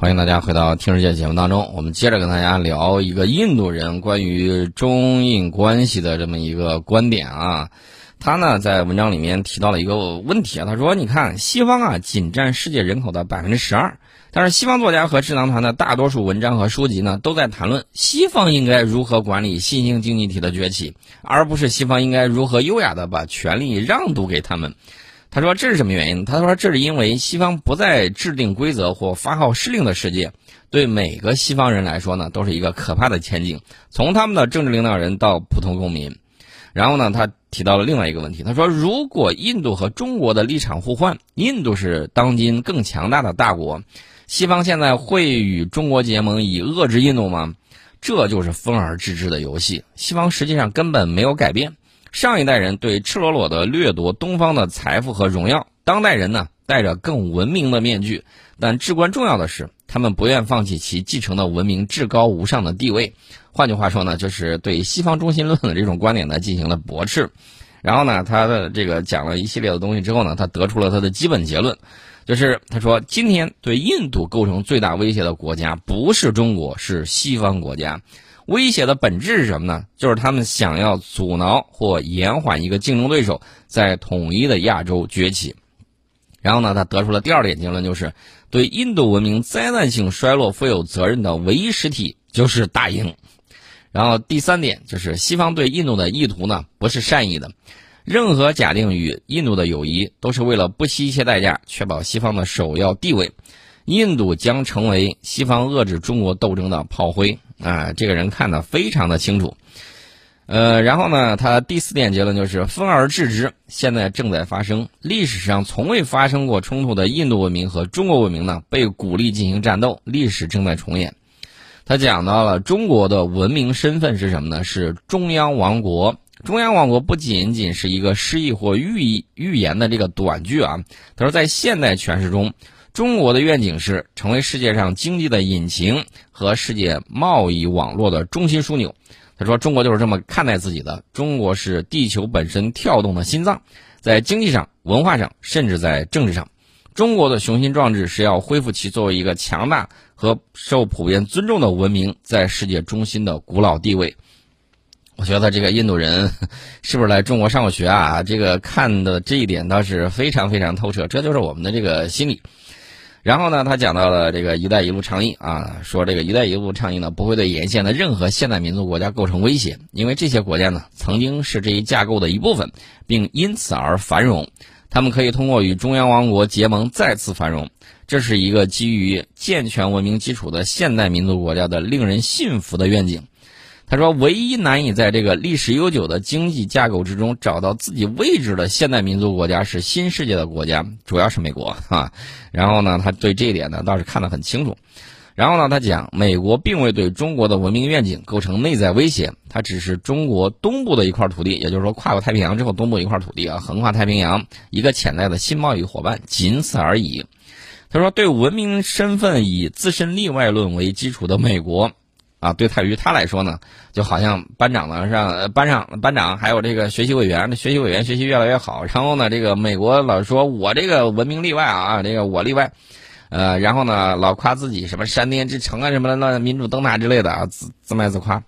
欢迎大家回到《听世界》节目当中，我们接着跟大家聊一个印度人关于中印关系的这么一个观点啊。他呢在文章里面提到了一个问题啊，他说：“你看，西方啊仅占世界人口的百分之十二，但是西方作家和智囊团的大多数文章和书籍呢都在谈论西方应该如何管理新兴经济体的崛起，而不是西方应该如何优雅的把权力让渡给他们。”他说：“这是什么原因？他说这是因为西方不再制定规则或发号施令的世界，对每个西方人来说呢，都是一个可怕的前景。从他们的政治领导人到普通公民。然后呢，他提到了另外一个问题。他说，如果印度和中国的立场互换，印度是当今更强大的大国，西方现在会与中国结盟以遏制印度吗？这就是分而治之的游戏。西方实际上根本没有改变。”上一代人对赤裸裸的掠夺东方的财富和荣耀，当代人呢戴着更文明的面具，但至关重要的是，他们不愿放弃其继承的文明至高无上的地位。换句话说呢，就是对西方中心论的这种观点呢进行了驳斥。然后呢，他的这个讲了一系列的东西之后呢，他得出了他的基本结论，就是他说，今天对印度构成最大威胁的国家不是中国，是西方国家。威胁的本质是什么呢？就是他们想要阻挠或延缓一个竞争对手在统一的亚洲崛起。然后呢，他得出了第二点结论，就是对印度文明灾难性衰落负有责任的唯一实体就是大英。然后第三点就是西方对印度的意图呢，不是善意的。任何假定与印度的友谊都是为了不惜一切代价确保西方的首要地位。印度将成为西方遏制中国斗争的炮灰。啊，这个人看得非常的清楚，呃，然后呢，他第四点结论就是分而治之，现在正在发生。历史上从未发生过冲突的印度文明和中国文明呢，被鼓励进行战斗，历史正在重演。他讲到了中国的文明身份是什么呢？是中央王国。中央王国不仅仅是一个诗意或寓意寓言的这个短句啊。他说，在现代诠释中。中国的愿景是成为世界上经济的引擎和世界贸易网络的中心枢纽。他说：“中国就是这么看待自己的。中国是地球本身跳动的心脏，在经济上、文化上，甚至在政治上，中国的雄心壮志是要恢复其作为一个强大和受普遍尊重的文明在世界中心的古老地位。”我觉得这个印度人是不是来中国上过学啊？这个看的这一点倒是非常非常透彻。这就是我们的这个心理。然后呢，他讲到了这个“一带一路”倡议啊，说这个“一带一路”倡议呢不会对沿线的任何现代民族国家构成威胁，因为这些国家呢曾经是这一架构的一部分，并因此而繁荣。他们可以通过与中央王国结盟再次繁荣。这是一个基于健全文明基础的现代民族国家的令人信服的愿景。他说：“唯一难以在这个历史悠久的经济架构之中找到自己位置的现代民族国家是新世界的国家，主要是美国啊。然后呢，他对这一点呢倒是看得很清楚。然后呢，他讲美国并未对中国的文明愿景构成内在威胁，它只是中国东部的一块土地，也就是说跨过太平洋之后东部一块土地啊，横跨太平洋一个潜在的新贸易伙伴，仅此而已。他说，对文明身份以自身例外论为基础的美国。”啊，对他于他来说呢，就好像班长呢让班上班长还有这个学习委员，学习委员学习越来越好。然后呢，这个美国老说我这个文明例外啊，这个我例外，呃，然后呢老夸自己什么山巅之城啊什么的那民主灯塔之类的啊，自自卖自夸。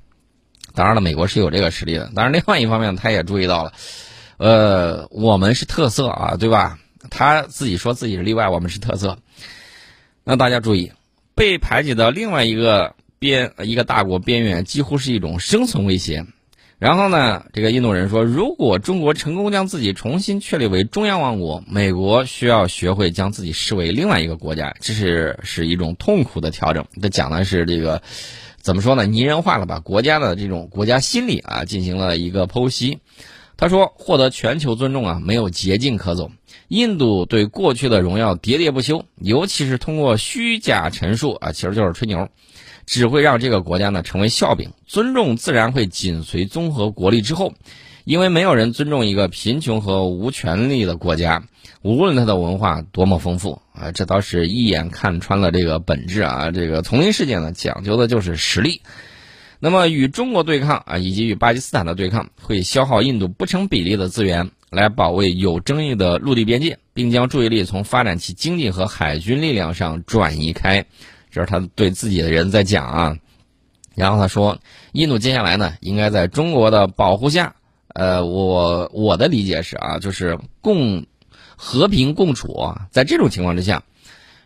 当然了，美国是有这个实力的。当然，另外一方面他也注意到了，呃，我们是特色啊，对吧？他自己说自己是例外，我们是特色。那大家注意，被排挤的另外一个。边一个大国边缘几乎是一种生存威胁，然后呢，这个印度人说，如果中国成功将自己重新确立为中央王国，美国需要学会将自己视为另外一个国家，这是是一种痛苦的调整。他讲的是这个，怎么说呢？拟人化了，吧国家的这种国家心理啊进行了一个剖析。他说，获得全球尊重啊，没有捷径可走。印度对过去的荣耀喋喋不休，尤其是通过虚假陈述啊，其实就是吹牛。只会让这个国家呢成为笑柄，尊重自然会紧随综合国力之后，因为没有人尊重一个贫穷和无权利的国家，无论它的文化多么丰富啊，这倒是一眼看穿了这个本质啊。这个丛林世界呢讲究的就是实力，那么与中国对抗啊，以及与巴基斯坦的对抗，会消耗印度不成比例的资源来保卫有争议的陆地边界，并将注意力从发展其经济和海军力量上转移开。这是他对自己的人在讲啊。然后他说，印度接下来呢，应该在中国的保护下，呃，我我的理解是啊，就是共和平共处啊，在这种情况之下，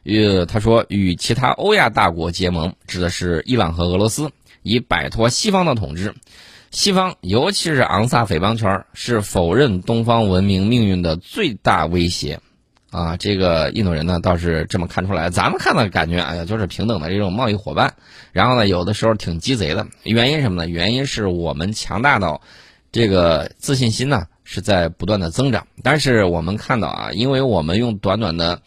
与他说与其他欧亚大国结盟，指的是伊朗和俄罗斯，以摆脱西方的统治。西方，尤其是昂萨匪帮圈，是否认东方文明命运的最大威胁。啊，这个印度人呢倒是这么看出来，咱们看到感觉，哎呀，就是平等的这种贸易伙伴。然后呢，有的时候挺鸡贼的，原因什么呢？原因是我们强大到，这个自信心呢是在不断的增长。但是我们看到啊，因为我们用短短的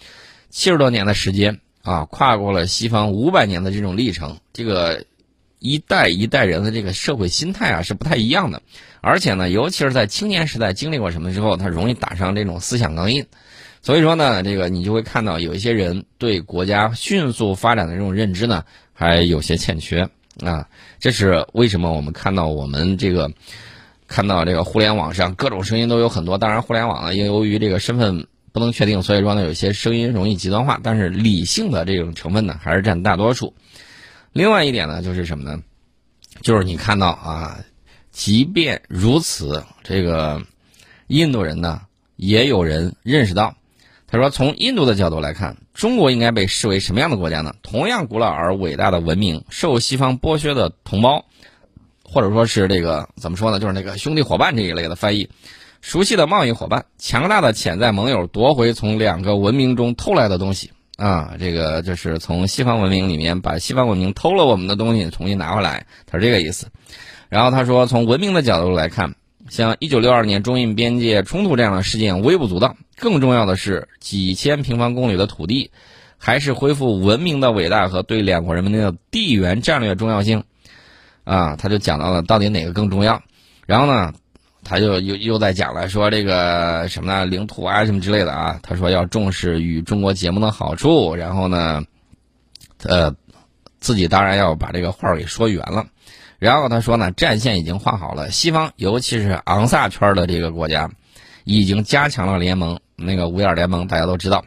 七十多年的时间啊，跨过了西方五百年的这种历程，这个一代一代人的这个社会心态啊是不太一样的。而且呢，尤其是在青年时代经历过什么之后，他容易打上这种思想钢印。所以说呢，这个你就会看到有一些人对国家迅速发展的这种认知呢，还有些欠缺啊。这是为什么我们看到我们这个看到这个互联网上各种声音都有很多。当然，互联网呢，因由于这个身份不能确定，所以说呢，有些声音容易极端化。但是理性的这种成分呢，还是占大多数。另外一点呢，就是什么呢？就是你看到啊，即便如此，这个印度人呢，也有人认识到。他说：“从印度的角度来看，中国应该被视为什么样的国家呢？同样古老而伟大的文明，受西方剥削的同胞，或者说是这个怎么说呢？就是那个兄弟伙伴这一类的翻译，熟悉的贸易伙伴，强大的潜在盟友，夺回从两个文明中偷来的东西啊！这个就是从西方文明里面把西方文明偷了我们的东西重新拿回来，他是这个意思。然后他说，从文明的角度来看。”像一九六二年中印边界冲突这样的事件微不足道，更重要的是几千平方公里的土地，还是恢复文明的伟大和对两国人民的地缘战略重要性，啊，他就讲到了到底哪个更重要，然后呢，他就又又在讲了说这个什么呢领土啊什么之类的啊，他说要重视与中国结盟的好处，然后呢，呃，自己当然要把这个话给说圆了。然后他说呢，战线已经画好了，西方尤其是昂萨圈的这个国家，已经加强了联盟。那个五眼联盟大家都知道，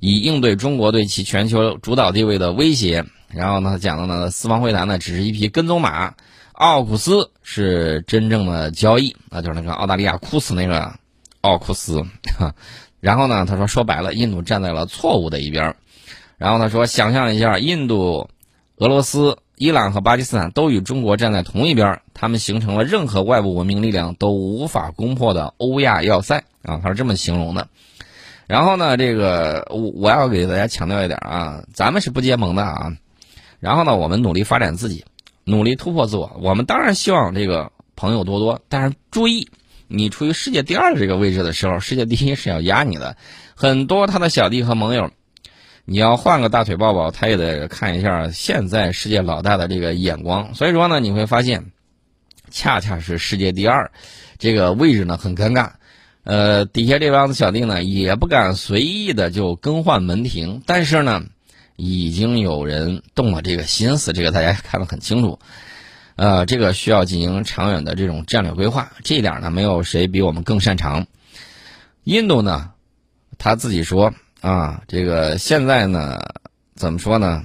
以应对中国对其全球主导地位的威胁。然后呢，讲的呢，四方会谈呢只是一匹跟踪马，奥库斯是真正的交易，那就是那个澳大利亚哭死那个奥库斯。然后呢，他说说白了，印度站在了错误的一边。然后他说，想象一下，印度、俄罗斯。伊朗和巴基斯坦都与中国站在同一边，他们形成了任何外部文明力量都无法攻破的欧亚要塞啊，他是这么形容的。然后呢，这个我我要给大家强调一点啊，咱们是不结盟的啊。然后呢，我们努力发展自己，努力突破自我。我们当然希望这个朋友多多，但是注意，你处于世界第二这个位置的时候，世界第一是要压你的。很多他的小弟和盟友。你要换个大腿抱抱，他也得看一下现在世界老大的这个眼光。所以说呢，你会发现，恰恰是世界第二，这个位置呢很尴尬。呃，底下这帮子小弟呢也不敢随意的就更换门庭，但是呢，已经有人动了这个心思，这个大家看得很清楚。呃，这个需要进行长远的这种战略规划，这一点呢，没有谁比我们更擅长。印度呢，他自己说。啊，这个现在呢，怎么说呢？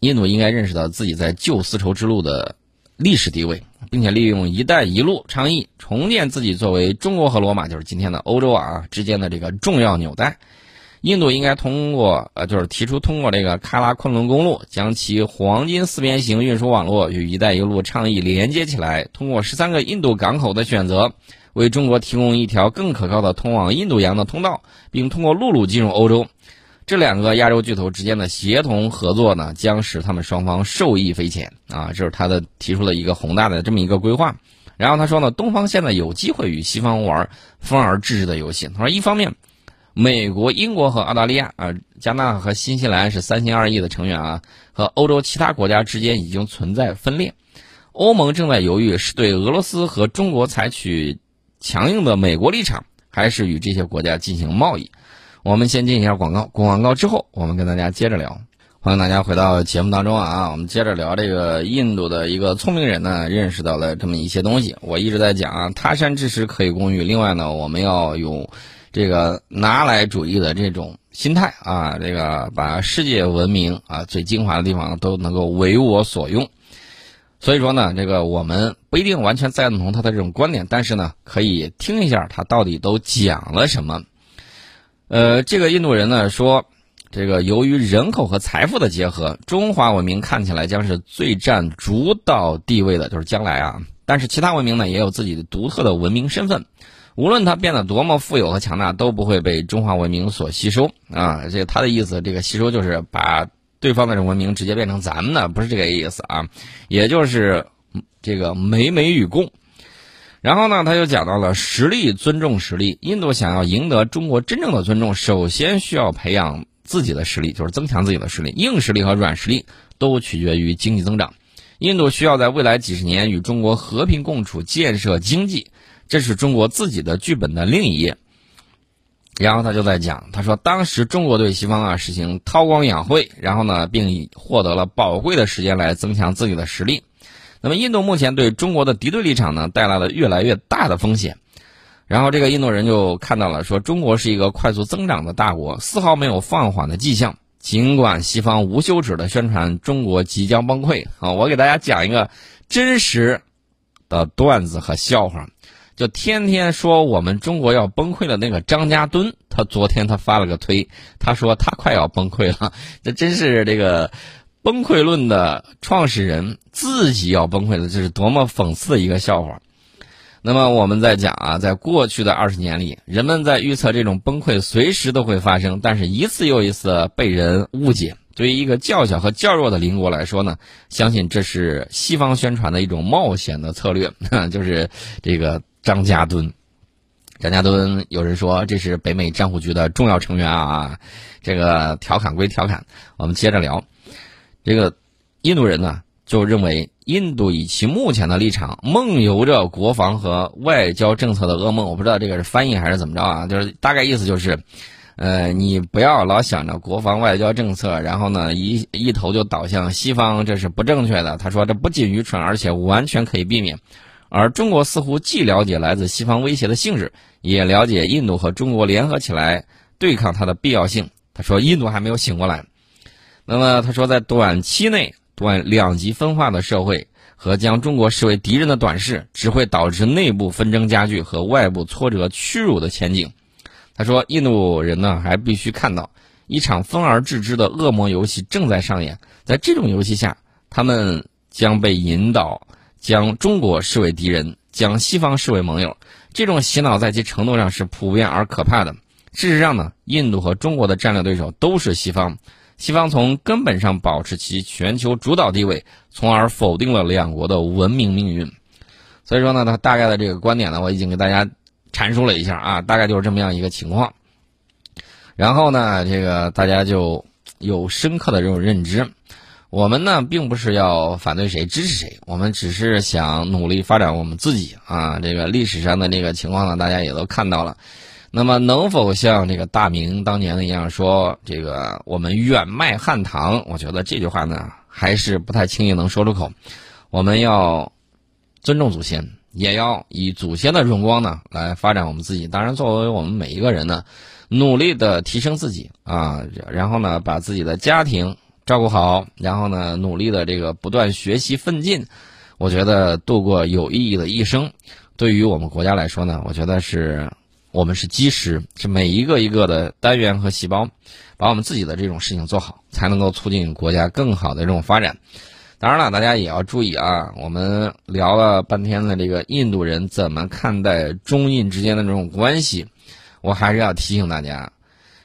印度应该认识到自己在旧丝绸之路的历史地位，并且利用“一带一路”倡议重建自己作为中国和罗马，就是今天的欧洲啊之间的这个重要纽带。印度应该通过呃，就是提出通过这个喀拉昆仑公路，将其黄金四边形运输网络与“一带一路”倡议连接起来，通过十三个印度港口的选择。为中国提供一条更可靠的通往印度洋的通道，并通过陆路进入欧洲。这两个亚洲巨头之间的协同合作呢，将使他们双方受益匪浅啊！这是他的提出了一个宏大的这么一个规划。然后他说呢，东方现在有机会与西方玩儿分而治之的游戏。他说，一方面，美国、英国和澳大利亚啊，加纳和新西兰是三心二意的成员啊，和欧洲其他国家之间已经存在分裂。欧盟正在犹豫是对俄罗斯和中国采取。强硬的美国立场，还是与这些国家进行贸易？我们先进一下广告，广告之后我们跟大家接着聊。欢迎大家回到节目当中啊！我们接着聊这个印度的一个聪明人呢，认识到了这么一些东西。我一直在讲啊，他山之石可以攻玉。另外呢，我们要有这个拿来主义的这种心态啊，这个把世界文明啊最精华的地方都能够为我所用。所以说呢，这个我们不一定完全赞同他的这种观点，但是呢，可以听一下他到底都讲了什么。呃，这个印度人呢说，这个由于人口和财富的结合，中华文明看起来将是最占主导地位的，就是将来啊。但是其他文明呢也有自己的独特的文明身份，无论它变得多么富有和强大，都不会被中华文明所吸收啊。这他的意思，这个吸收就是把。对方的文明直接变成咱们的，不是这个意思啊，也就是这个美美与共。然后呢，他又讲到了实力尊重实力。印度想要赢得中国真正的尊重，首先需要培养自己的实力，就是增强自己的实力。硬实力和软实力都取决于经济增长。印度需要在未来几十年与中国和平共处，建设经济，这是中国自己的剧本的另一页。然后他就在讲，他说当时中国对西方啊实行韬光养晦，然后呢，并获得了宝贵的时间来增强自己的实力。那么印度目前对中国的敌对立场呢，带来了越来越大的风险。然后这个印度人就看到了，说中国是一个快速增长的大国，丝毫没有放缓的迹象。尽管西方无休止的宣传中国即将崩溃啊，我给大家讲一个真实的段子和笑话。就天天说我们中国要崩溃了。那个张家墩，他昨天他发了个推，他说他快要崩溃了。这真是这个崩溃论的创始人自己要崩溃了，这是多么讽刺的一个笑话。那么我们在讲啊，在过去的二十年里，人们在预测这种崩溃随时都会发生，但是一次又一次被人误解。对于一个较小和较弱的邻国来说呢，相信这是西方宣传的一种冒险的策略，就是这个。张家墩，张家墩，有人说这是北美战虎局的重要成员啊。这个调侃归调侃，我们接着聊。这个印度人呢，就认为印度以其目前的立场，梦游着国防和外交政策的噩梦。我不知道这个是翻译还是怎么着啊？就是大概意思就是，呃，你不要老想着国防外交政策，然后呢一一头就倒向西方，这是不正确的。他说这不仅愚蠢，而且完全可以避免。而中国似乎既了解来自西方威胁的性质，也了解印度和中国联合起来对抗它的必要性。他说，印度还没有醒过来。那么他说，在短期内，短两极分化的社会和将中国视为敌人的短视，只会导致内部纷争加剧和外部挫折屈辱的前景。他说，印度人呢还必须看到，一场分而治之的恶魔游戏正在上演。在这种游戏下，他们将被引导。将中国视为敌人，将西方视为盟友，这种洗脑在其程度上是普遍而可怕的。事实上呢，印度和中国的战略对手都是西方，西方从根本上保持其全球主导地位，从而否定了两国的文明命运。所以说呢，他大概的这个观点呢，我已经给大家阐述了一下啊，大概就是这么样一个情况。然后呢，这个大家就有深刻的这种认知。我们呢，并不是要反对谁支持谁，我们只是想努力发展我们自己啊。这个历史上的那个情况呢，大家也都看到了。那么，能否像这个大明当年的一样说这个我们远迈汉唐？我觉得这句话呢，还是不太轻易能说出口。我们要尊重祖先，也要以祖先的荣光呢来发展我们自己。当然，作为我们每一个人呢，努力的提升自己啊，然后呢，把自己的家庭。照顾好，然后呢，努力的这个不断学习奋进，我觉得度过有意义的一生，对于我们国家来说呢，我觉得是我们是基石，是每一个一个的单元和细胞，把我们自己的这种事情做好，才能够促进国家更好的这种发展。当然了，大家也要注意啊，我们聊了半天的这个印度人怎么看待中印之间的这种关系，我还是要提醒大家，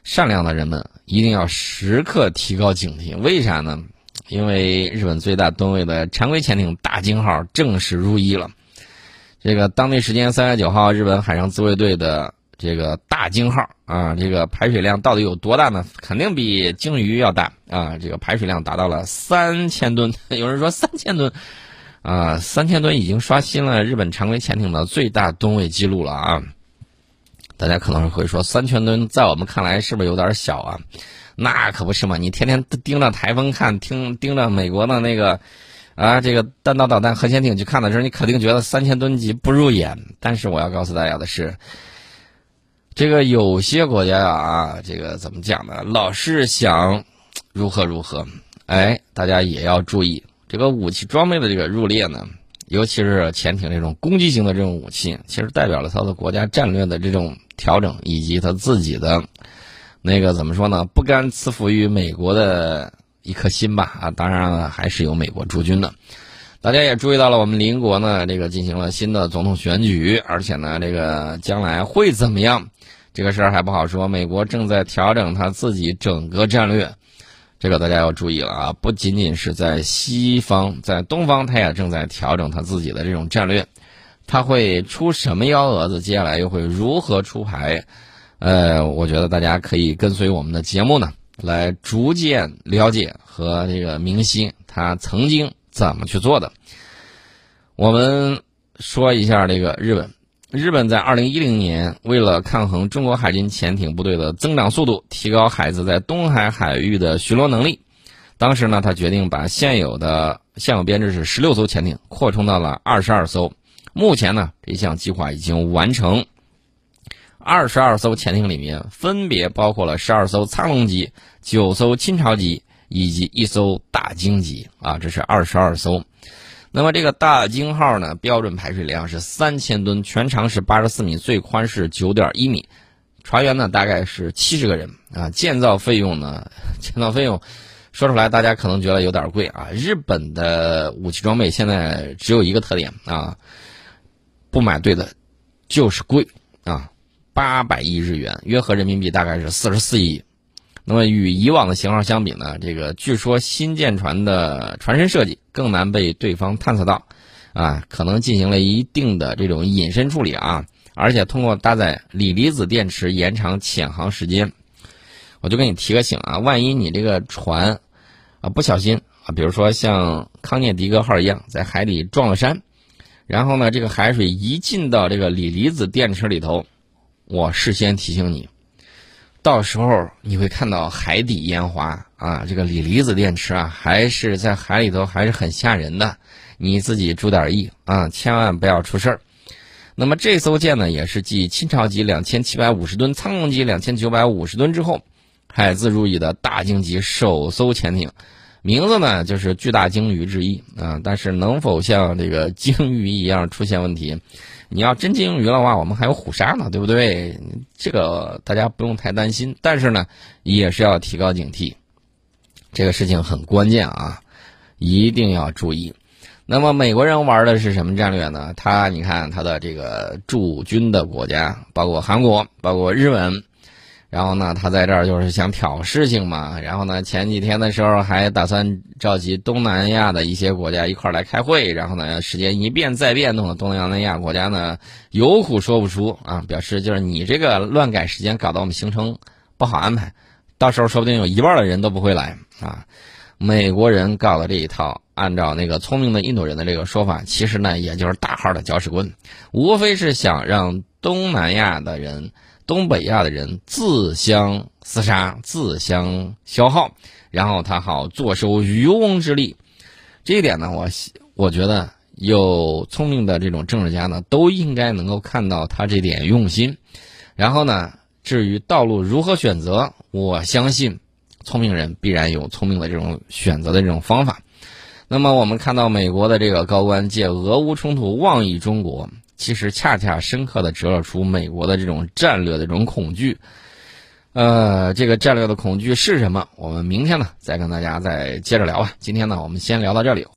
善良的人们。一定要时刻提高警惕，为啥呢？因为日本最大吨位的常规潜艇“大鲸号”正式入役了。这个当地时间三月九号，日本海上自卫队的这个“大鲸号”啊，这个排水量到底有多大呢？肯定比鲸鱼要大啊！这个排水量达到了三千吨，有人说三千吨啊，三千吨已经刷新了日本常规潜艇的最大吨位记录了啊！大家可能会说，三千吨在我们看来是不是有点小啊？那可不是嘛！你天天盯着台风看，听盯着美国的那个啊，这个弹道导弹核潜艇去看的时候，你肯定觉得三千吨级不入眼。但是我要告诉大家的是，这个有些国家啊，这个怎么讲呢？老是想如何如何，哎，大家也要注意这个武器装备的这个入列呢，尤其是潜艇这种攻击型的这种武器，其实代表了他的国家战略的这种调整，以及他自己的那个怎么说呢？不甘赐福于美国的一颗心吧？啊，当然了，还是有美国驻军的。大家也注意到了，我们邻国呢，这个进行了新的总统选举，而且呢，这个将来会怎么样？这个事儿还不好说。美国正在调整他自己整个战略，这个大家要注意了啊！不仅仅是在西方，在东方，他也正在调整他自己的这种战略。他会出什么幺蛾子？接下来又会如何出牌？呃，我觉得大家可以跟随我们的节目呢，来逐渐了解和这个明晰他曾经。怎么去做的？我们说一下这个日本。日本在二零一零年，为了抗衡中国海军潜艇部队的增长速度，提高海自在东海海域的巡逻能力，当时呢，他决定把现有的现有编制是十六艘潜艇扩充到了二十二艘。目前呢，这项计划已经完成。二十二艘潜艇里面，分别包括了十二艘苍龙级、九艘清朝级。以及一艘大鲸级啊，这是二十二艘。那么这个大鲸号呢，标准排水量是三千吨，全长是八十四米，最宽是九点一米，船员呢大概是七十个人啊。建造费用呢，建造费用说出来大家可能觉得有点贵啊。日本的武器装备现在只有一个特点啊，不买对的，就是贵啊，八百亿日元，约合人民币大概是四十四亿。那么与以往的型号相比呢，这个据说新舰船的船身设计更难被对方探测到，啊，可能进行了一定的这种隐身处理啊，而且通过搭载锂离子电池延长潜航时间。我就给你提个醒啊，万一你这个船啊不小心啊，比如说像康涅狄格号一样在海底撞了山，然后呢这个海水一进到这个锂离子电池里头，我事先提醒你。到时候你会看到海底烟花啊，这个锂离子电池啊，还是在海里头还是很吓人的，你自己注点意啊，千万不要出事儿。那么这艘舰呢，也是继清朝级两千七百五十吨、苍龙级两千九百五十吨之后，海自入役的大鲸级首艘潜艇，名字呢就是巨大鲸鱼之一啊，但是能否像这个鲸鱼一样出现问题？你要真鲸鱼的话，我们还有虎鲨呢，对不对？这个大家不用太担心，但是呢，也是要提高警惕。这个事情很关键啊，一定要注意。那么美国人玩的是什么战略呢？他你看他的这个驻军的国家，包括韩国，包括日本。然后呢，他在这儿就是想挑事情嘛。然后呢，前几天的时候还打算召集东南亚的一些国家一块儿来开会。然后呢，时间一变再变动，东南亚国家呢有苦说不出啊，表示就是你这个乱改时间，搞得我们行程不好安排。到时候说不定有一半的人都不会来啊。美国人搞的这一套，按照那个聪明的印度人的这个说法，其实呢也就是大号的搅屎棍，无非是想让东南亚的人。东北亚的人自相厮杀，自相消耗，然后他好坐收渔翁之利。这一点呢，我我觉得有聪明的这种政治家呢，都应该能够看到他这点用心。然后呢，至于道路如何选择，我相信聪明人必然有聪明的这种选择的这种方法。那么，我们看到美国的这个高官借俄乌冲突妄议中国。其实恰恰深刻的折射出美国的这种战略的这种恐惧，呃，这个战略的恐惧是什么？我们明天呢再跟大家再接着聊吧。今天呢，我们先聊到这里。